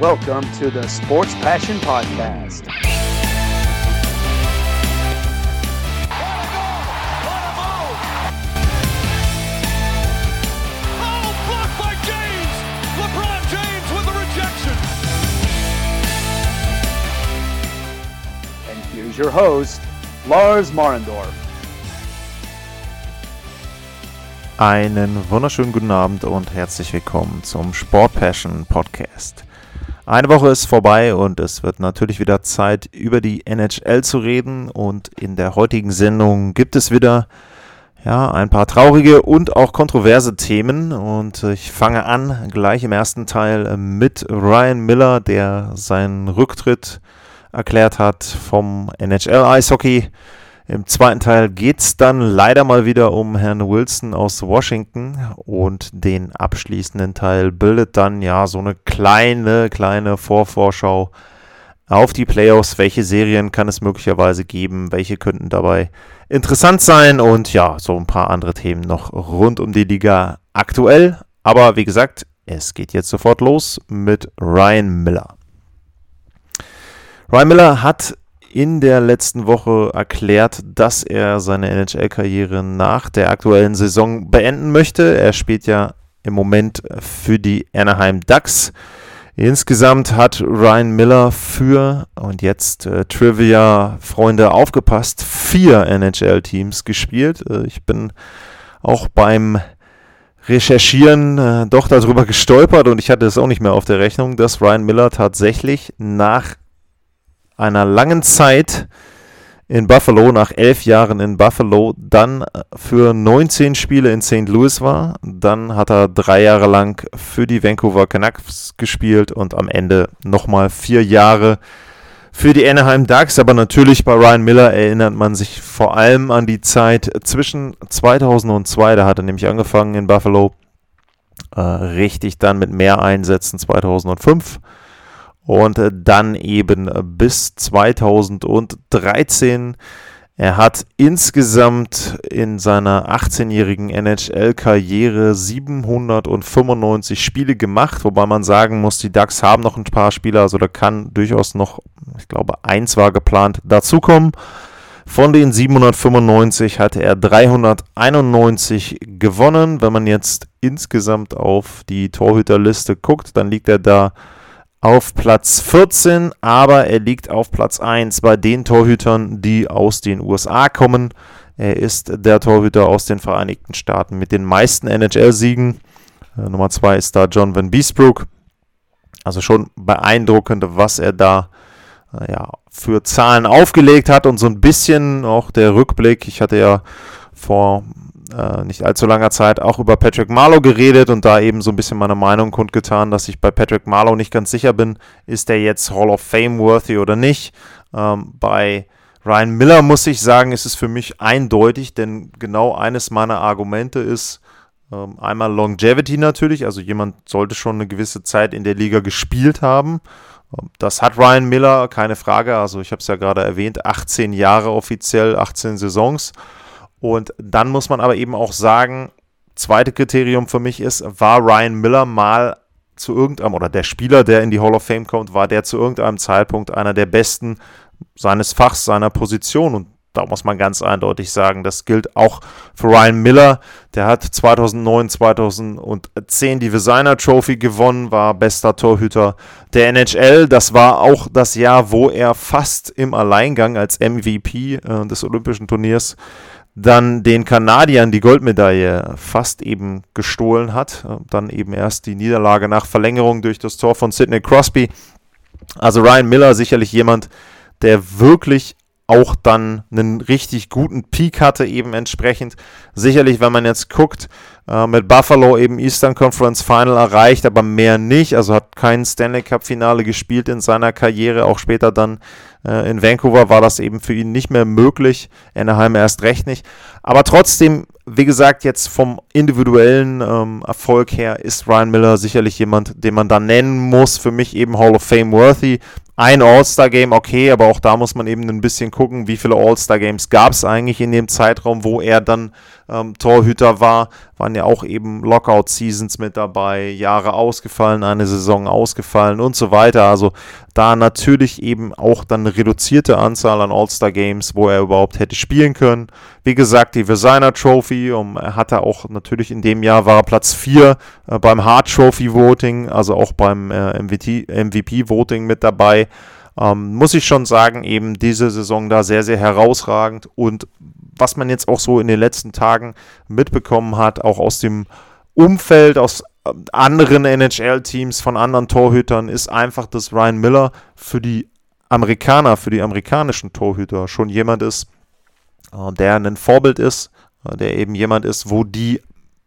Welcome to the Sports Passion Podcast. Oh, blocked by James! LeBron James with the rejection. And here's your host, Lars Marendorf. Einen wunderschönen guten Abend und herzlich willkommen zum Sport Passion Podcast. Eine Woche ist vorbei und es wird natürlich wieder Zeit, über die NHL zu reden. Und in der heutigen Sendung gibt es wieder ja, ein paar traurige und auch kontroverse Themen. Und ich fange an gleich im ersten Teil mit Ryan Miller, der seinen Rücktritt erklärt hat vom NHL Eishockey. Im zweiten Teil geht es dann leider mal wieder um Herrn Wilson aus Washington und den abschließenden Teil bildet dann ja so eine kleine, kleine Vorvorschau auf die Playoffs. Welche Serien kann es möglicherweise geben? Welche könnten dabei interessant sein? Und ja, so ein paar andere Themen noch rund um die Liga aktuell. Aber wie gesagt, es geht jetzt sofort los mit Ryan Miller. Ryan Miller hat in der letzten Woche erklärt, dass er seine NHL-Karriere nach der aktuellen Saison beenden möchte. Er spielt ja im Moment für die Anaheim Ducks. Insgesamt hat Ryan Miller für, und jetzt äh, Trivia-Freunde aufgepasst, vier NHL-Teams gespielt. Äh, ich bin auch beim Recherchieren äh, doch darüber gestolpert und ich hatte es auch nicht mehr auf der Rechnung, dass Ryan Miller tatsächlich nach einer langen Zeit in Buffalo, nach elf Jahren in Buffalo, dann für 19 Spiele in St. Louis war. Dann hat er drei Jahre lang für die Vancouver Canucks gespielt und am Ende nochmal vier Jahre für die Anaheim Ducks. Aber natürlich bei Ryan Miller erinnert man sich vor allem an die Zeit zwischen 2002, da hat er nämlich angefangen in Buffalo, äh, richtig dann mit mehr Einsätzen 2005 und äh, dann eben bis 2013. Er hat insgesamt in seiner 18-jährigen NHL-Karriere 795 Spiele gemacht, wobei man sagen muss, die Ducks haben noch ein paar Spieler, also da kann durchaus noch, ich glaube, eins war geplant, dazukommen. Von den 795 hatte er 391 gewonnen. Wenn man jetzt insgesamt auf die Torhüterliste guckt, dann liegt er da auf Platz 14, aber er liegt auf Platz 1 bei den Torhütern, die aus den USA kommen. Er ist der Torhüter aus den Vereinigten Staaten mit den meisten NHL-Siegen. Äh, Nummer 2 ist da John Van Beesbrook. Also schon beeindruckend, was er da äh, ja, für Zahlen aufgelegt hat und so ein bisschen auch der Rückblick. Ich hatte ja vor äh, nicht allzu langer Zeit auch über Patrick Marlowe geredet und da eben so ein bisschen meine Meinung kundgetan, dass ich bei Patrick Marlowe nicht ganz sicher bin, ist er jetzt Hall of Fame worthy oder nicht. Ähm, bei Ryan Miller muss ich sagen, ist es für mich eindeutig, denn genau eines meiner Argumente ist, ähm, einmal Longevity natürlich, also jemand sollte schon eine gewisse Zeit in der Liga gespielt haben. Ähm, das hat Ryan Miller, keine Frage. Also ich habe es ja gerade erwähnt, 18 Jahre offiziell, 18 Saisons. Und dann muss man aber eben auch sagen, zweite Kriterium für mich ist, war Ryan Miller mal zu irgendeinem, oder der Spieler, der in die Hall of Fame kommt, war der zu irgendeinem Zeitpunkt einer der besten seines Fachs, seiner Position. Und da muss man ganz eindeutig sagen, das gilt auch für Ryan Miller. Der hat 2009, 2010 die Designer Trophy gewonnen, war bester Torhüter der NHL. Das war auch das Jahr, wo er fast im Alleingang als MVP äh, des Olympischen Turniers dann den Kanadiern die Goldmedaille fast eben gestohlen hat. Dann eben erst die Niederlage nach Verlängerung durch das Tor von Sidney Crosby. Also Ryan Miller sicherlich jemand, der wirklich auch dann einen richtig guten Peak hatte, eben entsprechend. Sicherlich, wenn man jetzt guckt, äh, mit Buffalo eben Eastern Conference Final erreicht, aber mehr nicht. Also hat kein Stanley Cup Finale gespielt in seiner Karriere. Auch später dann äh, in Vancouver war das eben für ihn nicht mehr möglich. Anaheim erst recht nicht. Aber trotzdem, wie gesagt, jetzt vom individuellen ähm, Erfolg her ist Ryan Miller sicherlich jemand, den man da nennen muss. Für mich eben Hall of Fame worthy ein All-Star-Game, okay, aber auch da muss man eben ein bisschen gucken, wie viele All-Star-Games gab es eigentlich in dem Zeitraum, wo er dann ähm, Torhüter war, waren ja auch eben Lockout-Seasons mit dabei, Jahre ausgefallen, eine Saison ausgefallen und so weiter. Also da natürlich eben auch dann eine reduzierte Anzahl an All-Star-Games, wo er überhaupt hätte spielen können. Wie gesagt, die Designer Trophy, um, er hatte auch natürlich in dem Jahr war Platz 4 äh, beim Hard Trophy Voting, also auch beim äh, MVP Voting mit dabei. Ähm, muss ich schon sagen, eben diese Saison da sehr, sehr herausragend und was man jetzt auch so in den letzten Tagen mitbekommen hat, auch aus dem Umfeld, aus äh, anderen NHL-Teams, von anderen Torhütern, ist einfach, dass Ryan Miller für die Amerikaner, für die amerikanischen Torhüter schon jemand ist, äh, der ein Vorbild ist, äh, der eben jemand ist, wo die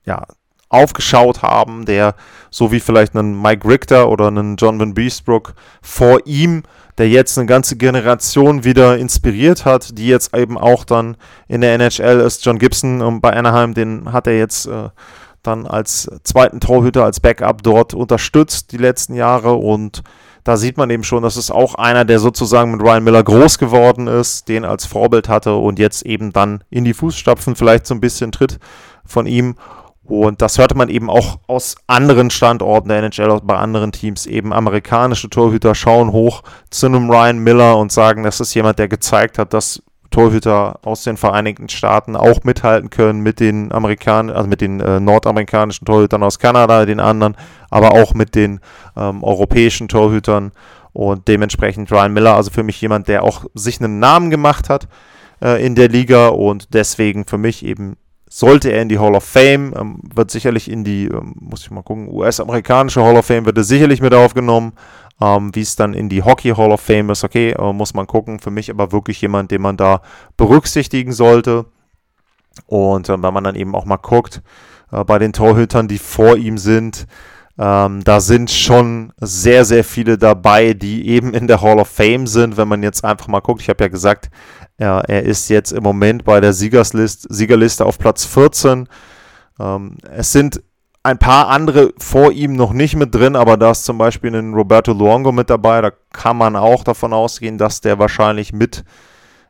ja, aufgeschaut haben, der so wie vielleicht einen Mike Richter oder einen John Van Beesbrook vor ihm der jetzt eine ganze Generation wieder inspiriert hat, die jetzt eben auch dann in der NHL ist. John Gibson um, bei Anaheim, den hat er jetzt äh, dann als zweiten Torhüter, als Backup dort unterstützt die letzten Jahre und da sieht man eben schon, dass es auch einer, der sozusagen mit Ryan Miller groß geworden ist, den als Vorbild hatte und jetzt eben dann in die Fußstapfen vielleicht so ein bisschen tritt von ihm. Und das hörte man eben auch aus anderen Standorten der NHL, bei anderen Teams. Eben amerikanische Torhüter schauen hoch zu einem Ryan Miller und sagen, das ist jemand, der gezeigt hat, dass Torhüter aus den Vereinigten Staaten auch mithalten können mit den Amerikan also mit den äh, nordamerikanischen Torhütern aus Kanada, den anderen, aber auch mit den ähm, europäischen Torhütern und dementsprechend Ryan Miller, also für mich jemand, der auch sich einen Namen gemacht hat äh, in der Liga und deswegen für mich eben sollte er in die Hall of Fame, ähm, wird sicherlich in die, ähm, muss ich mal gucken, US-amerikanische Hall of Fame wird er sicherlich mit aufgenommen. Ähm, Wie es dann in die Hockey Hall of Fame ist, okay, äh, muss man gucken. Für mich aber wirklich jemand, den man da berücksichtigen sollte. Und äh, wenn man dann eben auch mal guckt, äh, bei den Torhütern, die vor ihm sind, ähm, da sind schon sehr, sehr viele dabei, die eben in der Hall of Fame sind. Wenn man jetzt einfach mal guckt, ich habe ja gesagt, ja, er ist jetzt im Moment bei der Siegerslist, Siegerliste auf Platz 14. Ähm, es sind ein paar andere vor ihm noch nicht mit drin, aber da ist zum Beispiel ein Roberto Luongo mit dabei. Da kann man auch davon ausgehen, dass der wahrscheinlich mit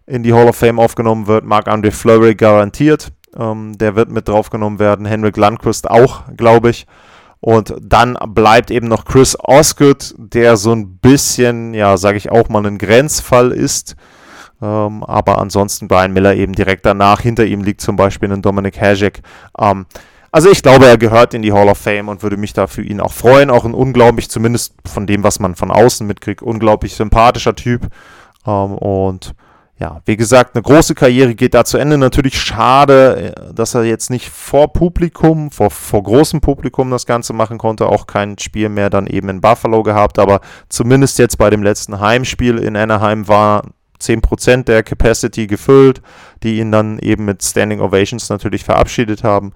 in die Hall of Fame aufgenommen wird. Marc-André Fleury garantiert. Ähm, der wird mit draufgenommen werden. Henrik Landquist auch, glaube ich. Und dann bleibt eben noch Chris Osgood, der so ein bisschen, ja, sage ich auch mal, ein Grenzfall ist. Ähm, aber ansonsten Brian Miller eben direkt danach. Hinter ihm liegt zum Beispiel ein Dominic Hasek. Ähm, also ich glaube, er gehört in die Hall of Fame und würde mich da für ihn auch freuen. Auch ein unglaublich, zumindest von dem, was man von außen mitkriegt, unglaublich sympathischer Typ. Ähm, und ja, wie gesagt, eine große Karriere geht da zu Ende. Natürlich schade, äh, dass er jetzt nicht vor Publikum, vor, vor großem Publikum das Ganze machen konnte. Auch kein Spiel mehr dann eben in Buffalo gehabt. Aber zumindest jetzt bei dem letzten Heimspiel in Anaheim war 10% der Capacity gefüllt, die ihn dann eben mit Standing Ovations natürlich verabschiedet haben.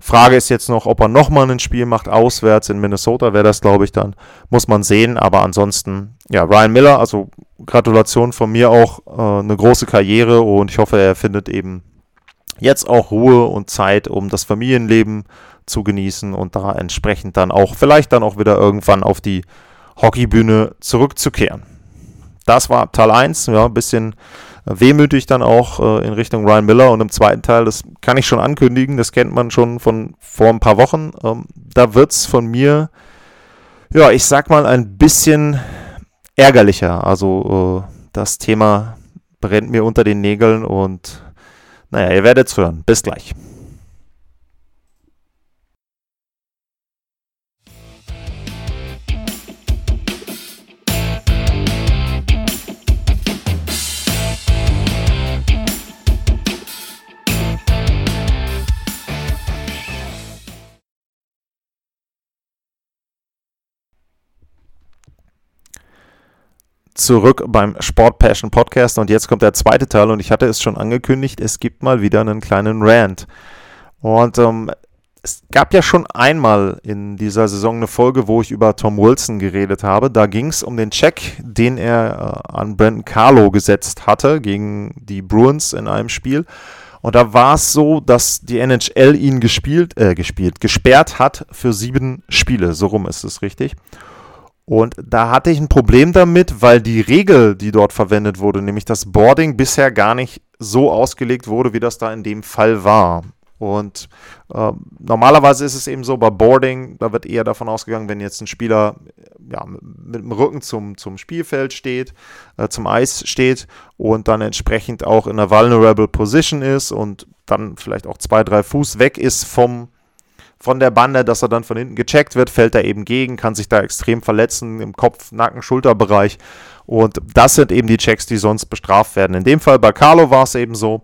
Frage ist jetzt noch, ob er nochmal ein Spiel macht, auswärts in Minnesota wäre das, glaube ich, dann. Muss man sehen, aber ansonsten, ja, Ryan Miller, also Gratulation von mir auch, äh, eine große Karriere und ich hoffe, er findet eben jetzt auch Ruhe und Zeit, um das Familienleben zu genießen und da entsprechend dann auch, vielleicht dann auch wieder irgendwann auf die Hockeybühne zurückzukehren das war Teil 1, ja, ein bisschen wehmütig dann auch äh, in Richtung Ryan Miller und im zweiten Teil, das kann ich schon ankündigen, das kennt man schon von vor ein paar Wochen. Ähm, da wird es von mir, ja, ich sag mal, ein bisschen ärgerlicher. Also äh, das Thema brennt mir unter den Nägeln und naja, ihr werdet es hören. Bis gleich. Zurück beim Sport Passion Podcast und jetzt kommt der zweite Teil und ich hatte es schon angekündigt, es gibt mal wieder einen kleinen Rant. Und ähm, es gab ja schon einmal in dieser Saison eine Folge, wo ich über Tom Wilson geredet habe. Da ging es um den Check, den er äh, an Brandon Carlo gesetzt hatte gegen die Bruins in einem Spiel. Und da war es so, dass die NHL ihn gespielt, äh, gespielt, gesperrt hat für sieben Spiele. So rum ist es richtig. Und da hatte ich ein Problem damit, weil die Regel, die dort verwendet wurde, nämlich das Boarding bisher gar nicht so ausgelegt wurde, wie das da in dem Fall war. Und äh, normalerweise ist es eben so, bei Boarding, da wird eher davon ausgegangen, wenn jetzt ein Spieler ja, mit dem Rücken zum, zum Spielfeld steht, äh, zum Eis steht und dann entsprechend auch in einer vulnerable Position ist und dann vielleicht auch zwei, drei Fuß weg ist vom, von der Bande, dass er dann von hinten gecheckt wird, fällt er eben gegen, kann sich da extrem verletzen im Kopf-, Nacken-, Schulterbereich. Und das sind eben die Checks, die sonst bestraft werden. In dem Fall bei Carlo war es eben so,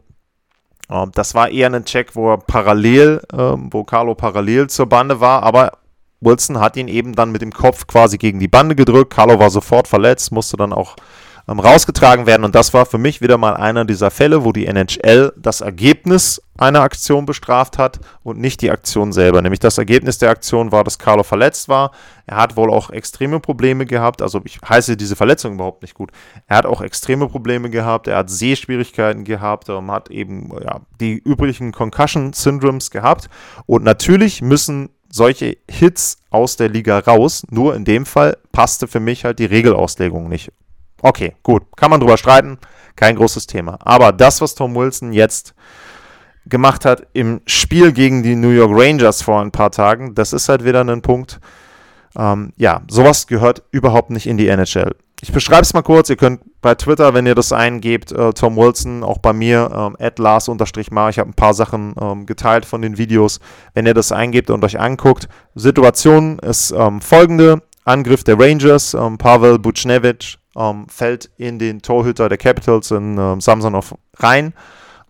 ähm, das war eher ein Check, wo er parallel, ähm, wo Carlo parallel zur Bande war, aber Wilson hat ihn eben dann mit dem Kopf quasi gegen die Bande gedrückt. Carlo war sofort verletzt, musste dann auch ähm, rausgetragen werden. Und das war für mich wieder mal einer dieser Fälle, wo die NHL das Ergebnis einer Aktion bestraft hat und nicht die Aktion selber. Nämlich das Ergebnis der Aktion war, dass Carlo verletzt war. Er hat wohl auch extreme Probleme gehabt. Also ich heiße diese Verletzung überhaupt nicht gut. Er hat auch extreme Probleme gehabt. Er hat Sehschwierigkeiten gehabt. Er hat eben ja, die üblichen Concussion Syndromes gehabt. Und natürlich müssen solche Hits aus der Liga raus. Nur in dem Fall passte für mich halt die Regelauslegung nicht. Okay, gut. Kann man drüber streiten. Kein großes Thema. Aber das, was Tom Wilson jetzt gemacht hat im Spiel gegen die New York Rangers vor ein paar Tagen, das ist halt wieder ein Punkt. Ähm, ja, sowas gehört überhaupt nicht in die NHL. Ich beschreibe es mal kurz. Ihr könnt bei Twitter, wenn ihr das eingebt, äh, Tom Wilson, auch bei mir, ähm, Lars-Mar. Ich habe ein paar Sachen ähm, geteilt von den Videos. Wenn ihr das eingebt und euch anguckt, Situation ist ähm, folgende. Angriff der Rangers. Ähm, Pavel Buchnevich ähm, fällt in den Torhüter der Capitals in ähm, Samsonov rein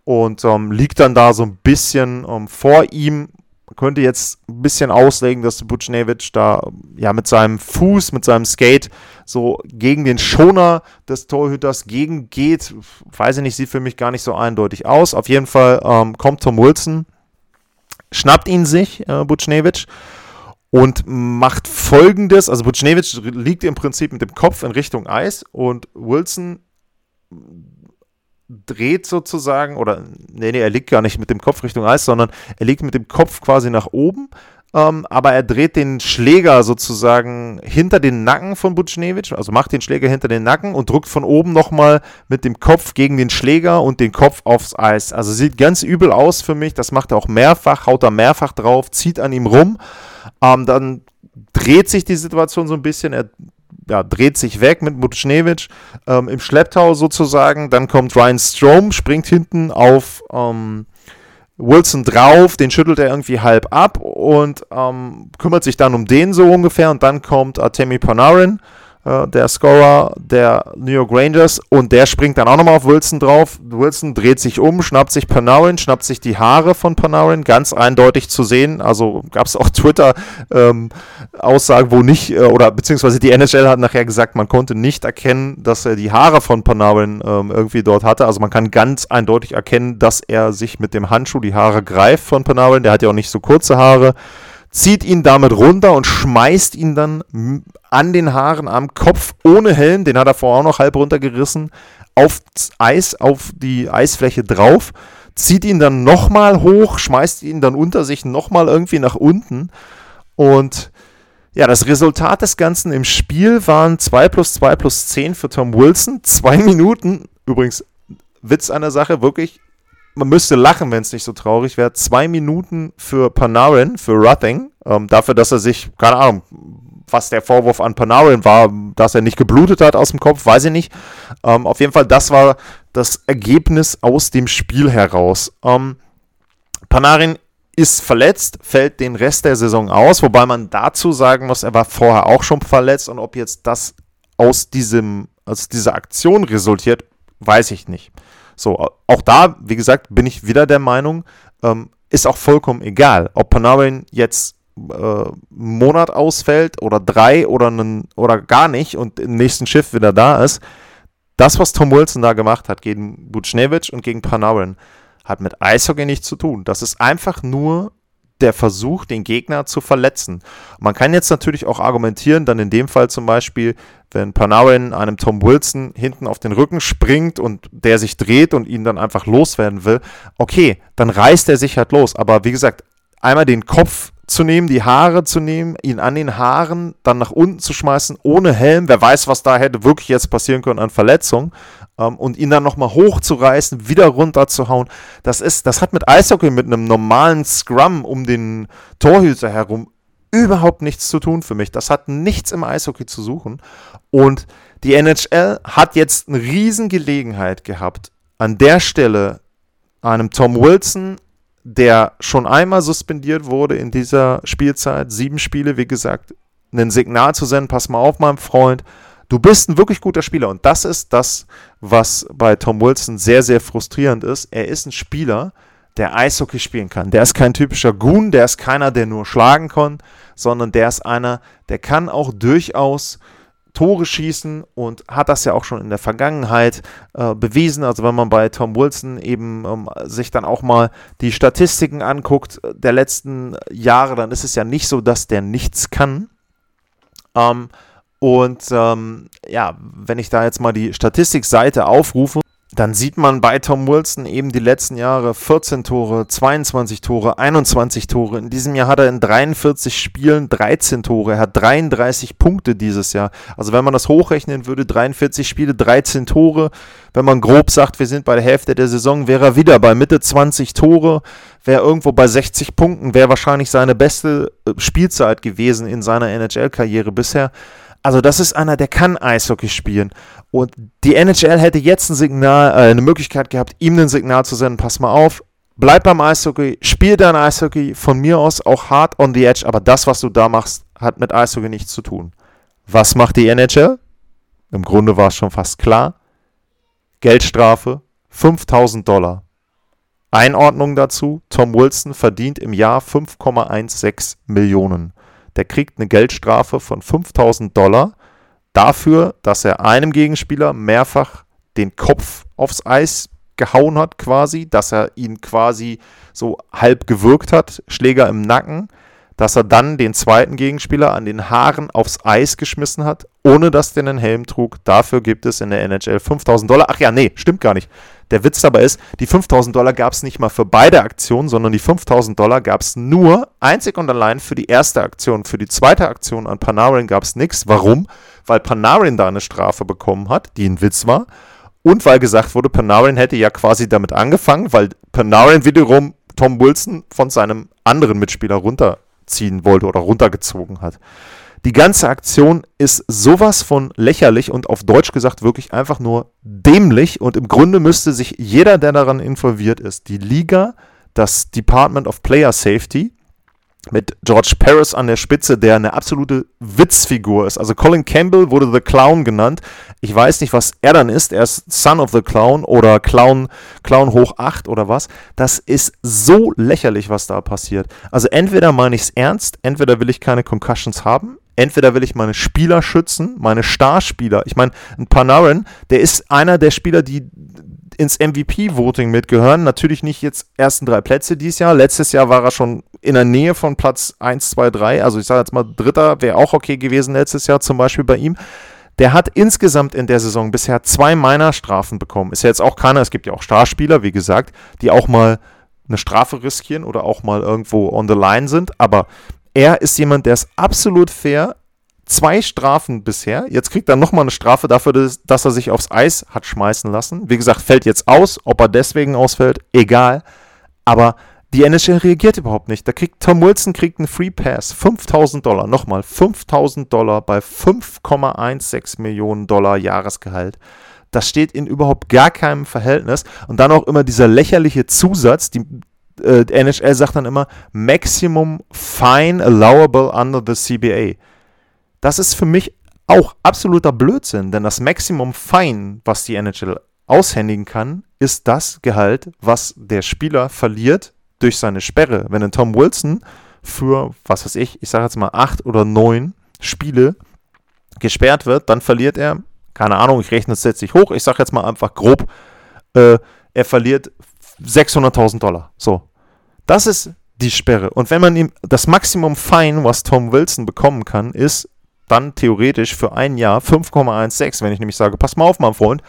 und ähm, liegt dann da so ein bisschen ähm, vor ihm. Man könnte jetzt ein bisschen auslegen, dass Buchnevich da ja mit seinem Fuß, mit seinem Skate so gegen den Schoner des Torhüters gegengeht. Weiß ich nicht, sieht für mich gar nicht so eindeutig aus. Auf jeden Fall ähm, kommt Tom Wilson, schnappt ihn sich, äh, Buchnevich, und macht folgendes: Also Buchnevich liegt im Prinzip mit dem Kopf in Richtung Eis und Wilson dreht sozusagen, oder nee, nee, er liegt gar nicht mit dem Kopf Richtung Eis, sondern er liegt mit dem Kopf quasi nach oben, ähm, aber er dreht den Schläger sozusagen hinter den Nacken von Butchnevich, also macht den Schläger hinter den Nacken und drückt von oben nochmal mit dem Kopf gegen den Schläger und den Kopf aufs Eis. Also sieht ganz übel aus für mich, das macht er auch mehrfach, haut er mehrfach drauf, zieht an ihm rum, ähm, dann dreht sich die Situation so ein bisschen, er ja, dreht sich weg mit Mutschnewitsch ähm, im Schlepptau sozusagen. Dann kommt Ryan Strom, springt hinten auf ähm, Wilson drauf, den schüttelt er irgendwie halb ab und ähm, kümmert sich dann um den so ungefähr. Und dann kommt Artemi Panarin äh, der Scorer der New York Rangers und der springt dann auch nochmal auf Wilson drauf. Wilson dreht sich um, schnappt sich Panarin, schnappt sich die Haare von Panarin, ganz eindeutig zu sehen. Also gab es auch Twitter-Aussagen, ähm, wo nicht, äh, oder beziehungsweise die NHL hat nachher gesagt, man konnte nicht erkennen, dass er die Haare von Panarin ähm, irgendwie dort hatte. Also man kann ganz eindeutig erkennen, dass er sich mit dem Handschuh die Haare greift von Panarin. Der hat ja auch nicht so kurze Haare zieht ihn damit runter und schmeißt ihn dann an den Haaren am Kopf ohne Helm, den hat er vorher auch noch halb runtergerissen, aufs Eis, auf die Eisfläche drauf, zieht ihn dann nochmal hoch, schmeißt ihn dann unter sich nochmal irgendwie nach unten. Und ja, das Resultat des Ganzen im Spiel waren 2 plus 2 plus 10 für Tom Wilson. Zwei Minuten, übrigens Witz einer Sache, wirklich man müsste lachen, wenn es nicht so traurig wäre. Zwei Minuten für Panarin, für Ruthing, ähm, dafür, dass er sich, keine Ahnung, was der Vorwurf an Panarin war, dass er nicht geblutet hat aus dem Kopf, weiß ich nicht. Ähm, auf jeden Fall, das war das Ergebnis aus dem Spiel heraus. Ähm, Panarin ist verletzt, fällt den Rest der Saison aus, wobei man dazu sagen muss, er war vorher auch schon verletzt und ob jetzt das aus diesem, aus dieser Aktion resultiert, weiß ich nicht. So, auch da, wie gesagt, bin ich wieder der Meinung, ähm, ist auch vollkommen egal, ob Panarin jetzt äh, Monat ausfällt oder drei oder, einen, oder gar nicht und im nächsten Schiff wieder da ist. Das, was Tom Wilson da gemacht hat gegen Buchnevich und gegen Panarin, hat mit Eishockey nichts zu tun. Das ist einfach nur der Versuch, den Gegner zu verletzen. Man kann jetzt natürlich auch argumentieren, dann in dem Fall zum Beispiel, wenn Panarin einem Tom Wilson hinten auf den Rücken springt und der sich dreht und ihn dann einfach loswerden will, okay, dann reißt er sich halt los. Aber wie gesagt, einmal den Kopf zu nehmen, die Haare zu nehmen, ihn an den Haaren dann nach unten zu schmeißen, ohne Helm. Wer weiß, was da hätte wirklich jetzt passieren können an Verletzung. Ähm, und ihn dann nochmal hochzureißen, wieder runterzuhauen. Das ist, das hat mit Eishockey, mit einem normalen Scrum um den Torhüter herum überhaupt nichts zu tun für mich. Das hat nichts im Eishockey zu suchen. Und die NHL hat jetzt eine Riesengelegenheit gehabt, an der Stelle einem Tom Wilson, der schon einmal suspendiert wurde in dieser Spielzeit, sieben Spiele, wie gesagt, ein Signal zu senden, pass mal auf, mein Freund, du bist ein wirklich guter Spieler. Und das ist das, was bei Tom Wilson sehr, sehr frustrierend ist. Er ist ein Spieler, der Eishockey spielen kann. Der ist kein typischer Goon, der ist keiner, der nur schlagen kann, sondern der ist einer, der kann auch durchaus Tore schießen und hat das ja auch schon in der Vergangenheit äh, bewiesen. Also wenn man bei Tom Wilson eben ähm, sich dann auch mal die Statistiken anguckt der letzten Jahre, dann ist es ja nicht so, dass der nichts kann. Ähm, und ähm, ja, wenn ich da jetzt mal die Statistikseite aufrufe, dann sieht man bei Tom Wilson eben die letzten Jahre 14 Tore, 22 Tore, 21 Tore. In diesem Jahr hat er in 43 Spielen 13 Tore. Er hat 33 Punkte dieses Jahr. Also wenn man das hochrechnen würde, 43 Spiele, 13 Tore. Wenn man grob sagt, wir sind bei der Hälfte der Saison, wäre er wieder bei Mitte 20 Tore, wäre irgendwo bei 60 Punkten, wäre wahrscheinlich seine beste äh, Spielzeit gewesen in seiner NHL-Karriere bisher. Also das ist einer, der kann Eishockey spielen. Und die NHL hätte jetzt ein Signal, äh, eine Möglichkeit gehabt, ihm ein Signal zu senden, pass mal auf, bleib beim Eishockey, spiel dein Eishockey, von mir aus auch hart on the edge, aber das, was du da machst, hat mit Eishockey nichts zu tun. Was macht die NHL? Im Grunde war es schon fast klar. Geldstrafe 5000 Dollar. Einordnung dazu, Tom Wilson verdient im Jahr 5,16 Millionen der kriegt eine Geldstrafe von 5000 Dollar dafür, dass er einem Gegenspieler mehrfach den Kopf aufs Eis gehauen hat quasi, dass er ihn quasi so halb gewürgt hat, Schläger im Nacken, dass er dann den zweiten Gegenspieler an den Haaren aufs Eis geschmissen hat, ohne dass der einen Helm trug. Dafür gibt es in der NHL 5000 Dollar. Ach ja, nee, stimmt gar nicht. Der Witz dabei ist, die 5000 Dollar gab es nicht mal für beide Aktionen, sondern die 5000 Dollar gab es nur einzig und allein für die erste Aktion. Für die zweite Aktion an Panarin gab es nichts. Warum? Weil Panarin da eine Strafe bekommen hat, die ein Witz war. Und weil gesagt wurde, Panarin hätte ja quasi damit angefangen, weil Panarin wiederum Tom Wilson von seinem anderen Mitspieler runterziehen wollte oder runtergezogen hat. Die ganze Aktion ist sowas von lächerlich und auf Deutsch gesagt wirklich einfach nur dämlich. Und im Grunde müsste sich jeder, der daran involviert ist, die Liga, das Department of Player Safety, mit George Paris an der Spitze, der eine absolute Witzfigur ist. Also Colin Campbell wurde The Clown genannt. Ich weiß nicht, was er dann ist. Er ist Son of the Clown oder Clown, Clown hoch 8 oder was. Das ist so lächerlich, was da passiert. Also entweder meine ich es ernst, entweder will ich keine Concussions haben, entweder will ich meine Spieler schützen, meine Starspieler. Ich meine, ein Panarin, der ist einer der Spieler, die ins MVP-Voting mitgehören. Natürlich nicht jetzt ersten drei Plätze dieses Jahr. Letztes Jahr war er schon in der Nähe von Platz 1, 2, 3. Also ich sage jetzt mal, Dritter wäre auch okay gewesen letztes Jahr zum Beispiel bei ihm. Der hat insgesamt in der Saison bisher zwei Minor-Strafen bekommen. Ist ja jetzt auch keiner, es gibt ja auch Starspieler, wie gesagt, die auch mal eine Strafe riskieren oder auch mal irgendwo on the line sind. Aber er ist jemand, der ist absolut fair. Zwei Strafen bisher. Jetzt kriegt er nochmal eine Strafe dafür, dass er sich aufs Eis hat schmeißen lassen. Wie gesagt, fällt jetzt aus. Ob er deswegen ausfällt, egal. Aber die NHL reagiert überhaupt nicht. Da kriegt Tom Wilson kriegt einen Free Pass. 5000 Dollar. Nochmal 5000 Dollar bei 5,16 Millionen Dollar Jahresgehalt. Das steht in überhaupt gar keinem Verhältnis. Und dann auch immer dieser lächerliche Zusatz, die, äh, NHL sagt dann immer Maximum Fine Allowable under the CBA. Das ist für mich auch absoluter Blödsinn, denn das Maximum Fine, was die NHL aushändigen kann, ist das Gehalt, was der Spieler verliert durch seine Sperre. Wenn ein Tom Wilson für, was weiß ich, ich sage jetzt mal acht oder neun Spiele gesperrt wird, dann verliert er, keine Ahnung, ich rechne es jetzt nicht hoch, ich sage jetzt mal einfach grob, äh, er verliert 600.000 Dollar. So. Das ist die Sperre. Und wenn man ihm das Maximum Fine, was Tom Wilson bekommen kann, ist dann theoretisch für ein Jahr 5,16. Wenn ich nämlich sage, pass mal auf, mein Freund,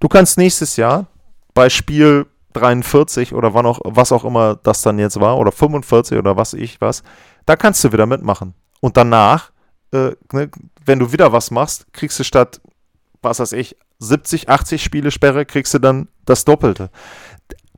du kannst nächstes Jahr bei Spiel 43 oder wann auch, was auch immer das dann jetzt war, oder 45 oder was ich was, da kannst du wieder mitmachen. Und danach, äh, ne, wenn du wieder was machst, kriegst du statt, was weiß ich, 70, 80 Spiele Sperre, kriegst du dann das Doppelte.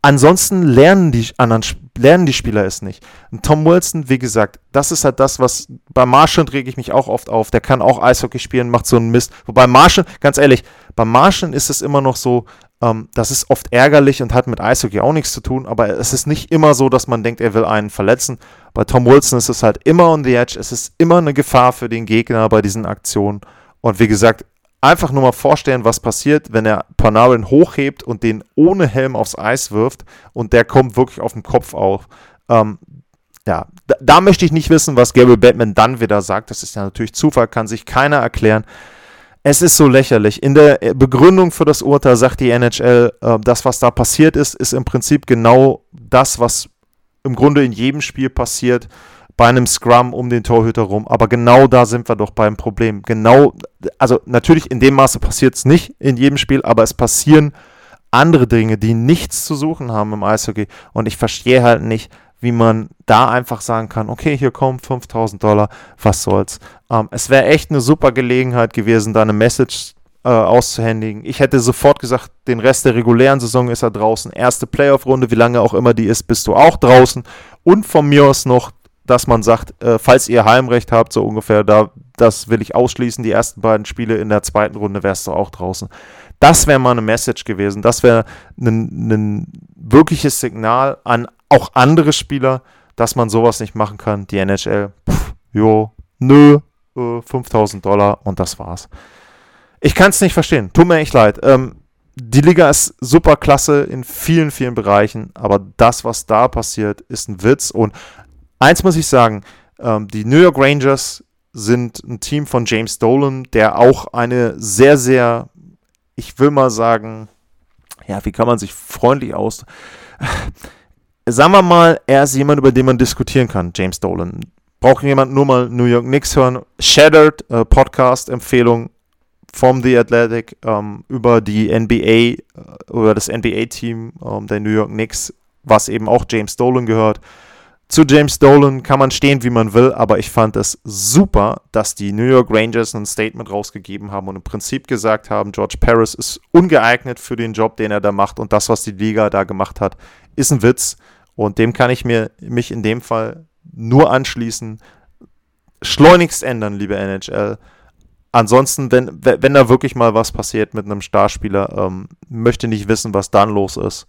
Ansonsten lernen die anderen lernen die Spieler es nicht. Und Tom Wilson, wie gesagt, das ist halt das, was bei Martian rege ich mich auch oft auf. Der kann auch Eishockey spielen, macht so einen Mist. Wobei Martian, ganz ehrlich, bei Martian ist es immer noch so, ähm, das ist oft ärgerlich und hat mit Eishockey auch nichts zu tun, aber es ist nicht immer so, dass man denkt, er will einen verletzen. Bei Tom Wilson ist es halt immer on the edge, es ist immer eine Gefahr für den Gegner bei diesen Aktionen. Und wie gesagt, einfach nur mal vorstellen, was passiert, wenn er Panarin hochhebt und den ohne Helm aufs Eis wirft und der kommt wirklich auf den Kopf auf. Ähm, ja, da, da, möchte ich nicht wissen, was Gary Batman dann wieder sagt. Das ist ja natürlich Zufall, kann sich keiner erklären. Es ist so lächerlich. In der Begründung für das Urteil sagt die NHL, äh, das, was da passiert ist, ist im Prinzip genau das, was im Grunde in jedem Spiel passiert bei einem Scrum um den Torhüter rum. Aber genau da sind wir doch beim Problem. Genau, also natürlich in dem Maße passiert es nicht in jedem Spiel, aber es passieren andere Dinge, die nichts zu suchen haben im Eishockey. Und ich verstehe halt nicht, wie man da einfach sagen kann, okay, hier kommen 5000 Dollar, was soll's. Ähm, es wäre echt eine super Gelegenheit gewesen, da eine Message äh, auszuhändigen. Ich hätte sofort gesagt, den Rest der regulären Saison ist er draußen. Erste Playoff-Runde, wie lange auch immer die ist, bist du auch draußen. Und von mir aus noch dass man sagt, äh, falls ihr Heimrecht habt, so ungefähr, da, das will ich ausschließen, die ersten beiden Spiele in der zweiten Runde wärst du auch draußen. Das wäre mal eine Message gewesen. Das wäre ein wirkliches Signal an auch andere Spieler, dass man sowas nicht machen kann. Die NHL, pff, jo, nö, äh, 5000 Dollar und das war's. Ich kann es nicht verstehen. Tut mir echt leid. Ähm, die Liga ist super klasse in vielen, vielen Bereichen, aber das, was da passiert, ist ein Witz. Und Eins muss ich sagen, ähm, die New York Rangers sind ein Team von James Dolan, der auch eine sehr, sehr, ich will mal sagen, ja, wie kann man sich freundlich aus. Sagen wir mal, er ist jemand, über den man diskutieren kann, James Dolan. Braucht jemand nur mal New York Knicks hören? Shattered äh, Podcast-Empfehlung vom The Athletic ähm, über die NBA, äh, über das NBA-Team ähm, der New York Knicks, was eben auch James Dolan gehört. Zu James Dolan kann man stehen, wie man will, aber ich fand es super, dass die New York Rangers ein Statement rausgegeben haben und im Prinzip gesagt haben, George Paris ist ungeeignet für den Job, den er da macht und das, was die Liga da gemacht hat, ist ein Witz und dem kann ich mir mich in dem Fall nur anschließen. Schleunigst ändern, liebe NHL. Ansonsten, wenn, wenn da wirklich mal was passiert mit einem Starspieler, ähm, möchte nicht wissen, was dann los ist.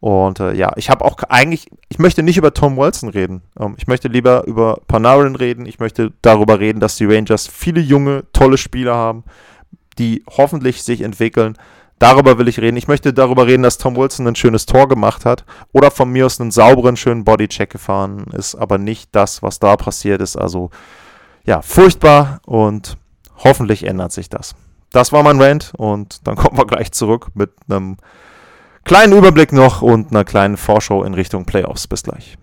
Und äh, ja, ich habe auch eigentlich, ich möchte nicht über Tom Wilson reden. Ähm, ich möchte lieber über Panarin reden. Ich möchte darüber reden, dass die Rangers viele junge, tolle Spieler haben, die hoffentlich sich entwickeln. Darüber will ich reden. Ich möchte darüber reden, dass Tom Wilson ein schönes Tor gemacht hat oder von mir aus einen sauberen, schönen Bodycheck gefahren ist, aber nicht das, was da passiert ist. Also ja, furchtbar und hoffentlich ändert sich das. Das war mein Rant und dann kommen wir gleich zurück mit einem kleinen Überblick noch und einer kleinen Vorschau in Richtung Playoffs. Bis gleich.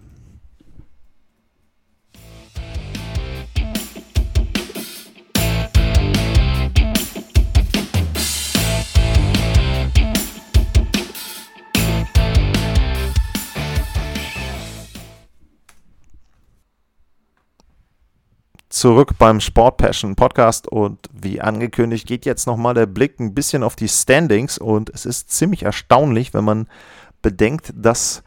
Zurück beim Sport Passion Podcast und wie angekündigt geht jetzt nochmal der Blick ein bisschen auf die Standings und es ist ziemlich erstaunlich, wenn man bedenkt, dass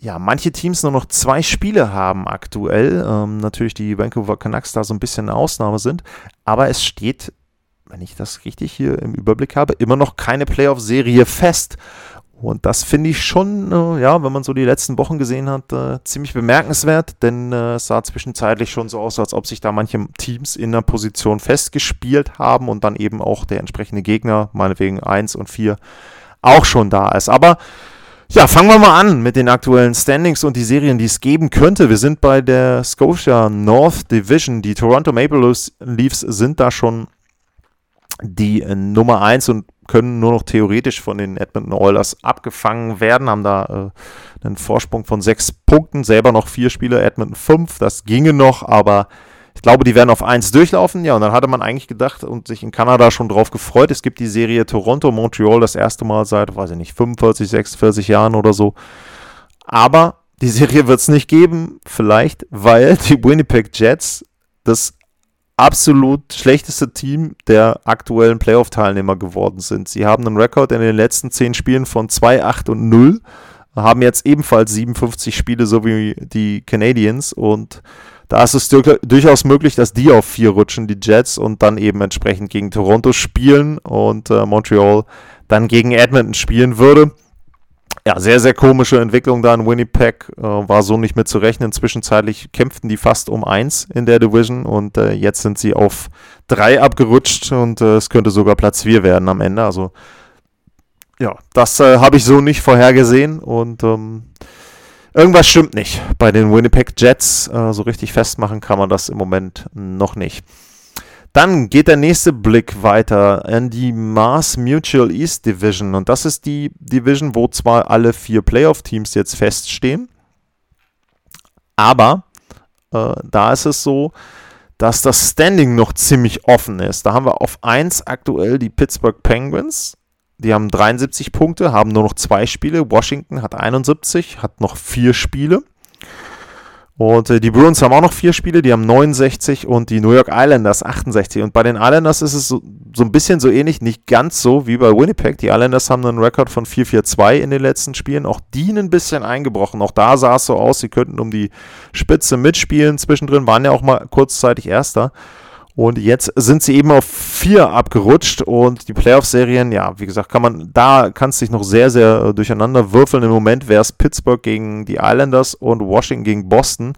ja, manche Teams nur noch zwei Spiele haben aktuell. Ähm, natürlich die Vancouver Canucks da so ein bisschen eine Ausnahme sind, aber es steht, wenn ich das richtig hier im Überblick habe, immer noch keine Playoff-Serie fest. Und das finde ich schon, äh, ja, wenn man so die letzten Wochen gesehen hat, äh, ziemlich bemerkenswert, denn äh, es sah zwischenzeitlich schon so aus, als ob sich da manche Teams in der Position festgespielt haben und dann eben auch der entsprechende Gegner, meinetwegen 1 und 4, auch schon da ist. Aber ja, fangen wir mal an mit den aktuellen Standings und die Serien, die es geben könnte. Wir sind bei der Scotia North Division. Die Toronto Maple Leafs sind da schon die äh, Nummer 1 und können nur noch theoretisch von den Edmonton Oilers abgefangen werden, haben da äh, einen Vorsprung von sechs Punkten, selber noch vier Spieler, Edmonton fünf, das ginge noch, aber Ich glaube, die werden auf 1 durchlaufen. Ja, und dann hatte man eigentlich gedacht und sich in Kanada schon drauf gefreut. Es gibt die Serie Toronto-Montreal das erste Mal seit, weiß ich nicht, 45, 46 Jahren oder so. Aber die Serie wird es nicht geben, vielleicht, weil die Winnipeg Jets das absolut schlechteste Team der aktuellen Playoff-Teilnehmer geworden sind. Sie haben einen Rekord in den letzten 10 Spielen von 2, 8 und 0, haben jetzt ebenfalls 57 Spiele, so wie die Canadiens und da ist es durchaus möglich, dass die auf 4 rutschen, die Jets, und dann eben entsprechend gegen Toronto spielen und äh, Montreal dann gegen Edmonton spielen würde ja, sehr, sehr komische Entwicklung da in Winnipeg. Äh, war so nicht mit zu rechnen. Zwischenzeitlich kämpften die fast um eins in der Division und äh, jetzt sind sie auf drei abgerutscht und äh, es könnte sogar Platz vier werden am Ende. Also, ja, das äh, habe ich so nicht vorhergesehen und ähm, irgendwas stimmt nicht bei den Winnipeg Jets. Äh, so richtig festmachen kann man das im Moment noch nicht. Dann geht der nächste Blick weiter in die Mars Mutual East Division. Und das ist die Division, wo zwar alle vier Playoff-Teams jetzt feststehen, aber äh, da ist es so, dass das Standing noch ziemlich offen ist. Da haben wir auf 1 aktuell die Pittsburgh Penguins. Die haben 73 Punkte, haben nur noch zwei Spiele. Washington hat 71, hat noch vier Spiele. Und äh, die Bruins haben auch noch vier Spiele, die haben 69 und die New York Islanders 68. Und bei den Islanders ist es so, so ein bisschen so ähnlich, nicht ganz so wie bei Winnipeg. Die Islanders haben einen Rekord von 4-4-2 in den letzten Spielen. Auch die ein bisschen eingebrochen. Auch da sah es so aus, sie könnten um die Spitze mitspielen. Zwischendrin waren ja auch mal kurzzeitig Erster. Und jetzt sind sie eben auf vier abgerutscht und die Playoff-Serien, ja, wie gesagt, kann man, da kann es sich noch sehr, sehr äh, durcheinander würfeln. Im Moment wäre es Pittsburgh gegen die Islanders und Washington gegen Boston.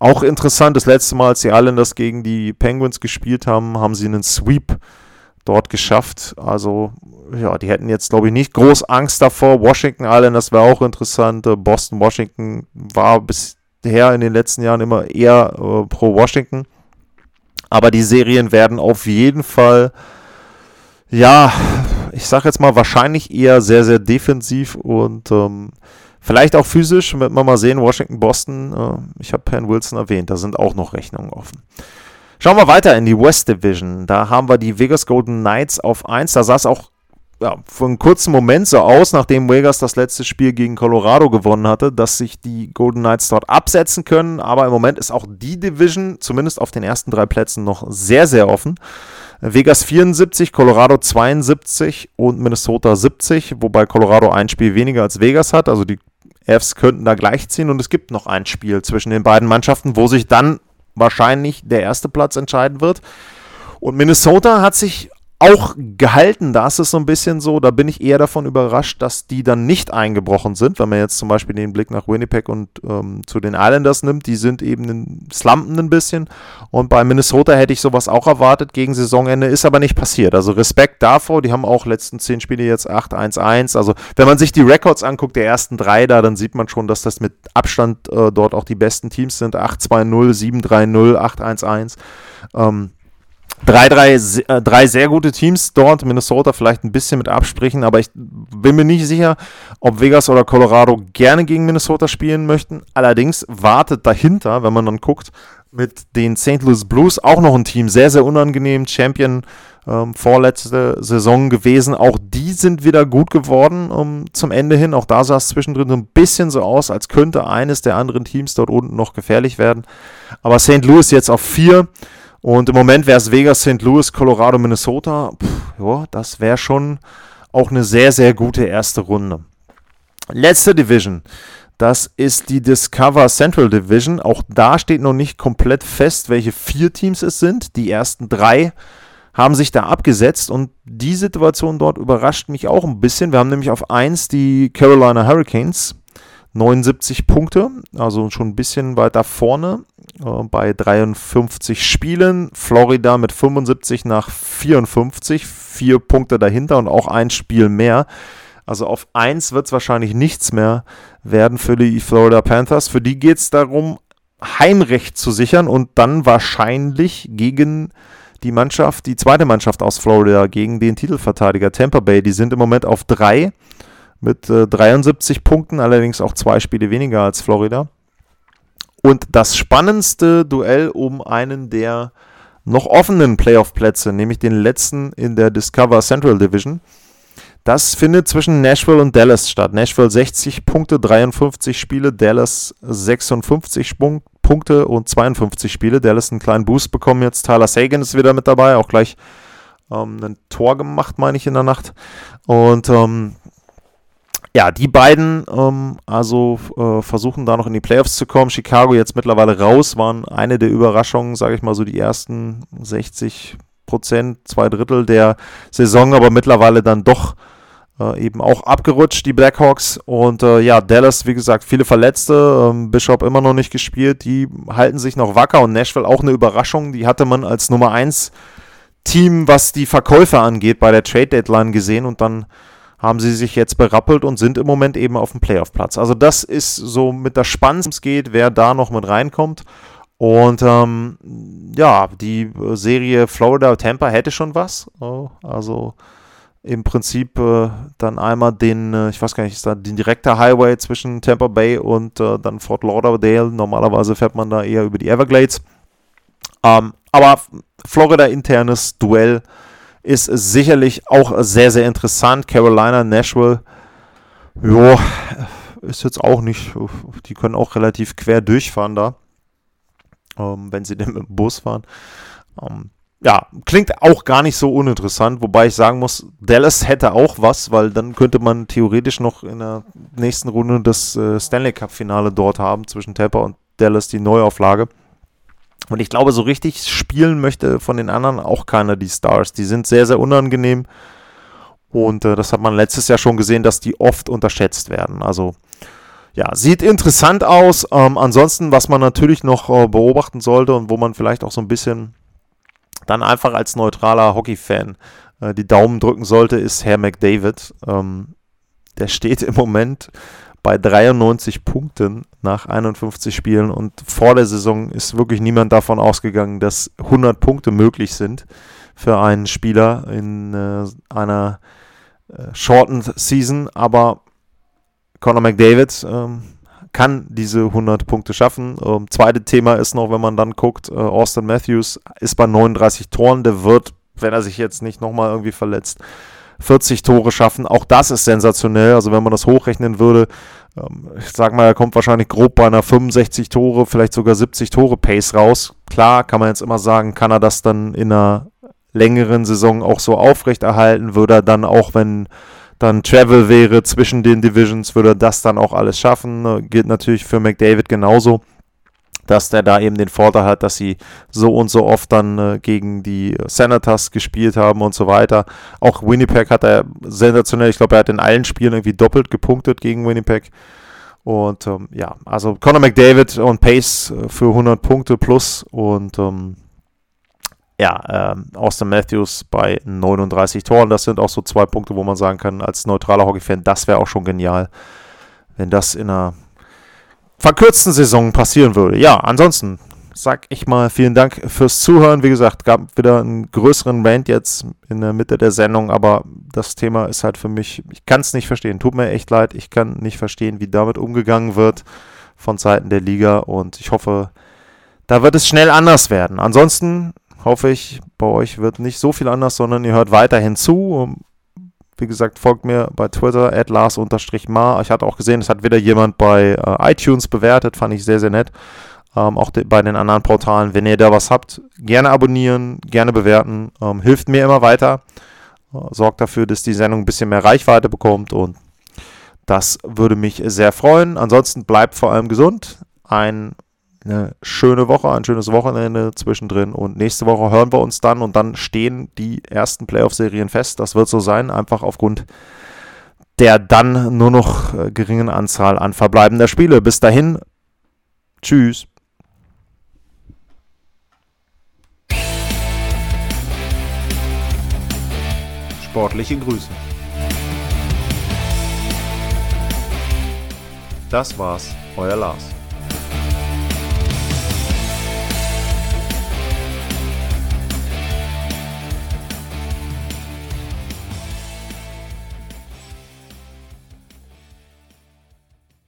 Auch interessant, das letzte Mal, als die Islanders gegen die Penguins gespielt haben, haben sie einen Sweep dort geschafft. Also, ja, die hätten jetzt, glaube ich, nicht groß Angst davor. Washington Islanders wäre auch interessant. Äh, Boston, Washington war bisher in den letzten Jahren immer eher äh, pro Washington. Aber die Serien werden auf jeden Fall, ja, ich sag jetzt mal, wahrscheinlich eher sehr, sehr defensiv und ähm, vielleicht auch physisch. Wird man mal sehen, Washington, Boston. Äh, ich habe Penn Wilson erwähnt, da sind auch noch Rechnungen offen. Schauen wir weiter in die West Division. Da haben wir die Vegas Golden Knights auf 1. Da sah es auch ja, für einen kurzen Moment so aus, nachdem Vegas das letzte Spiel gegen Colorado gewonnen hatte, dass sich die Golden Knights dort absetzen können. Aber im Moment ist auch die Division, zumindest auf den ersten drei Plätzen, noch sehr, sehr offen. Vegas 74, Colorado 72 und Minnesota 70, wobei Colorado ein Spiel weniger als Vegas hat. Also die Fs könnten da gleichziehen und es gibt noch ein Spiel zwischen den beiden Mannschaften, wo sich dann wahrscheinlich der erste Platz entscheiden wird. Und Minnesota hat sich auch gehalten. Da ist es so ein bisschen so, da bin ich eher davon überrascht, dass die dann nicht eingebrochen sind. Wenn man jetzt zum Beispiel den Blick nach Winnipeg und ähm, zu den Islanders nimmt, die sind eben slumpen ein bisschen. Und bei Minnesota hätte ich sowas auch erwartet gegen Saisonende, ist aber nicht passiert. Also Respekt davor, die haben auch letzten zehn Spiele jetzt 8-1-1. Also wenn man sich die Records anguckt, der ersten drei da, dann sieht man schon, dass das mit Abstand äh, dort auch die besten Teams sind. 8-2-0, 7-3-0, 8-1-1. Ähm, Drei, drei, äh, drei sehr gute Teams dort. Minnesota vielleicht ein bisschen mit Absprechen, aber ich bin mir nicht sicher, ob Vegas oder Colorado gerne gegen Minnesota spielen möchten. Allerdings wartet dahinter, wenn man dann guckt, mit den St. Louis Blues auch noch ein Team. Sehr, sehr unangenehm. Champion ähm, vorletzte Saison gewesen. Auch die sind wieder gut geworden um, zum Ende hin. Auch da sah es zwischendrin so ein bisschen so aus, als könnte eines der anderen Teams dort unten noch gefährlich werden. Aber St. Louis jetzt auf vier. Und im Moment wäre es Vegas, St. Louis, Colorado, Minnesota. Puh, ja, das wäre schon auch eine sehr, sehr gute erste Runde. Letzte Division. Das ist die Discover Central Division. Auch da steht noch nicht komplett fest, welche vier Teams es sind. Die ersten drei haben sich da abgesetzt und die Situation dort überrascht mich auch ein bisschen. Wir haben nämlich auf 1 die Carolina Hurricanes, 79 Punkte, also schon ein bisschen weiter vorne äh, bei 53 Spielen. Florida mit 75 nach 54, vier Punkte dahinter und auch ein Spiel mehr. Also auf 1 wird es wahrscheinlich nichts mehr werden für die Florida Panthers. Für die geht es darum, Heimrecht zu sichern und dann wahrscheinlich gegen die Mannschaft, die zweite Mannschaft aus Florida, gegen den Titelverteidiger Tampa Bay. Die sind im Moment auf 3 mit äh, 73 Punkten, allerdings auch zwei Spiele weniger als Florida. Und das spannendste Duell um einen der noch offenen Playoff-Plätze, nämlich den letzten in der Discover Central Division. Das findet zwischen Nashville und Dallas statt. Nashville 60 Punkte, 53 Spiele, Dallas 56 Punkte und 52 Spiele. Dallas einen kleinen Boost bekommen jetzt. Tyler Sagan ist wieder mit dabei, auch gleich ähm, ein Tor gemacht, meine ich, in der Nacht. Und ähm, ja, die beiden ähm, also äh, versuchen da noch in die Playoffs zu kommen. Chicago jetzt mittlerweile raus, waren eine der Überraschungen, sage ich mal so die ersten 60 Prozent, zwei Drittel der Saison, aber mittlerweile dann doch äh, eben auch abgerutscht, die Blackhawks. Und äh, ja, Dallas, wie gesagt, viele Verletzte, ähm, Bishop immer noch nicht gespielt, die halten sich noch wacker und Nashville auch eine Überraschung, die hatte man als Nummer 1 Team, was die Verkäufe angeht, bei der Trade Deadline gesehen und dann haben sie sich jetzt berappelt und sind im Moment eben auf dem Playoff-Platz. Also das ist so mit der Spannendste geht, wer da noch mit reinkommt. Und ähm, ja, die Serie Florida-Tampa hätte schon was. Also im Prinzip äh, dann einmal den, äh, ich weiß gar nicht, ist da den direkter Highway zwischen Tampa Bay und äh, dann Fort Lauderdale. Normalerweise fährt man da eher über die Everglades. Ähm, aber Florida-internes Duell ist sicherlich auch sehr, sehr interessant. Carolina, Nashville, ja, ist jetzt auch nicht, die können auch relativ quer durchfahren da, ähm, wenn sie denn mit dem Bus fahren. Ähm, ja, klingt auch gar nicht so uninteressant, wobei ich sagen muss, Dallas hätte auch was, weil dann könnte man theoretisch noch in der nächsten Runde das äh, Stanley Cup Finale dort haben zwischen Tampa und Dallas die Neuauflage. Und ich glaube, so richtig spielen möchte von den anderen auch keiner die Stars. Die sind sehr, sehr unangenehm. Und äh, das hat man letztes Jahr schon gesehen, dass die oft unterschätzt werden. Also ja, sieht interessant aus. Ähm, ansonsten, was man natürlich noch äh, beobachten sollte und wo man vielleicht auch so ein bisschen dann einfach als neutraler Hockey-Fan äh, die Daumen drücken sollte, ist Herr McDavid. Ähm, der steht im Moment bei 93 Punkten nach 51 Spielen und vor der Saison ist wirklich niemand davon ausgegangen, dass 100 Punkte möglich sind für einen Spieler in äh, einer äh, shortened Season, aber Conor McDavid ähm, kann diese 100 Punkte schaffen. Ähm, zweite Thema ist noch, wenn man dann guckt, äh, Austin Matthews ist bei 39 Toren, der wird, wenn er sich jetzt nicht nochmal irgendwie verletzt, 40 Tore schaffen. Auch das ist sensationell. Also wenn man das hochrechnen würde, ähm, ich sag mal, er kommt wahrscheinlich grob bei einer 65 Tore, vielleicht sogar 70 Tore Pace raus. Klar, kann man jetzt immer sagen, kann er das dann in einer längeren Saison auch so aufrechterhalten? Würde er dann auch, wenn dann Travel wäre zwischen den Divisions, würde er das dann auch alles schaffen? Gilt natürlich für McDavid genauso dass der da eben den Vorteil hat, dass sie so und so oft dann äh, gegen die Senators gespielt haben und so weiter. Auch Winnipeg hat er sensationell, ich glaube, er hat in allen Spielen irgendwie doppelt gepunktet gegen Winnipeg. Und ähm, ja, also Conor McDavid und Pace äh, für 100 Punkte plus und ähm, ja, ähm, Austin Matthews bei 39 Toren. Das sind auch so zwei Punkte, wo man sagen kann, als neutraler Hockey-Fan, das wäre auch schon genial, wenn das in einer verkürzten Saison passieren würde. Ja, ansonsten sag ich mal vielen Dank fürs Zuhören. Wie gesagt, gab wieder einen größeren Rant jetzt in der Mitte der Sendung, aber das Thema ist halt für mich, ich kann es nicht verstehen. Tut mir echt leid, ich kann nicht verstehen, wie damit umgegangen wird von Seiten der Liga und ich hoffe, da wird es schnell anders werden. Ansonsten hoffe ich, bei euch wird nicht so viel anders, sondern ihr hört weiterhin zu. Wie gesagt, folgt mir bei Twitter, at Lars-Mar. Ich hatte auch gesehen, es hat wieder jemand bei äh, iTunes bewertet, fand ich sehr, sehr nett. Ähm, auch de bei den anderen Portalen. Wenn ihr da was habt, gerne abonnieren, gerne bewerten. Ähm, hilft mir immer weiter. Äh, sorgt dafür, dass die Sendung ein bisschen mehr Reichweite bekommt und das würde mich sehr freuen. Ansonsten bleibt vor allem gesund. Ein eine schöne Woche, ein schönes Wochenende zwischendrin und nächste Woche hören wir uns dann und dann stehen die ersten Playoff-Serien fest. Das wird so sein, einfach aufgrund der dann nur noch äh, geringen Anzahl an verbleibender Spiele. Bis dahin, tschüss. Sportliche Grüße. Das war's, euer Lars.